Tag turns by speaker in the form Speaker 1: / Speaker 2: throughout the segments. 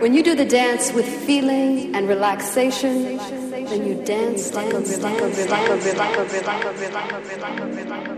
Speaker 1: When you do the dance with feeling and relaxation, then you dance like a like a like a like a like a like a like a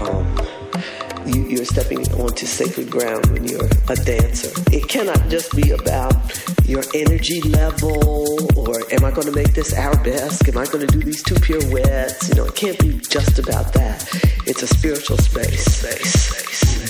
Speaker 2: Um, sacred ground when you're a dancer. It cannot just be about your energy level or am I going to make this arabesque? Am I going to do these two pirouettes? You know, it can't be just about that. It's a spiritual space. space, space. It's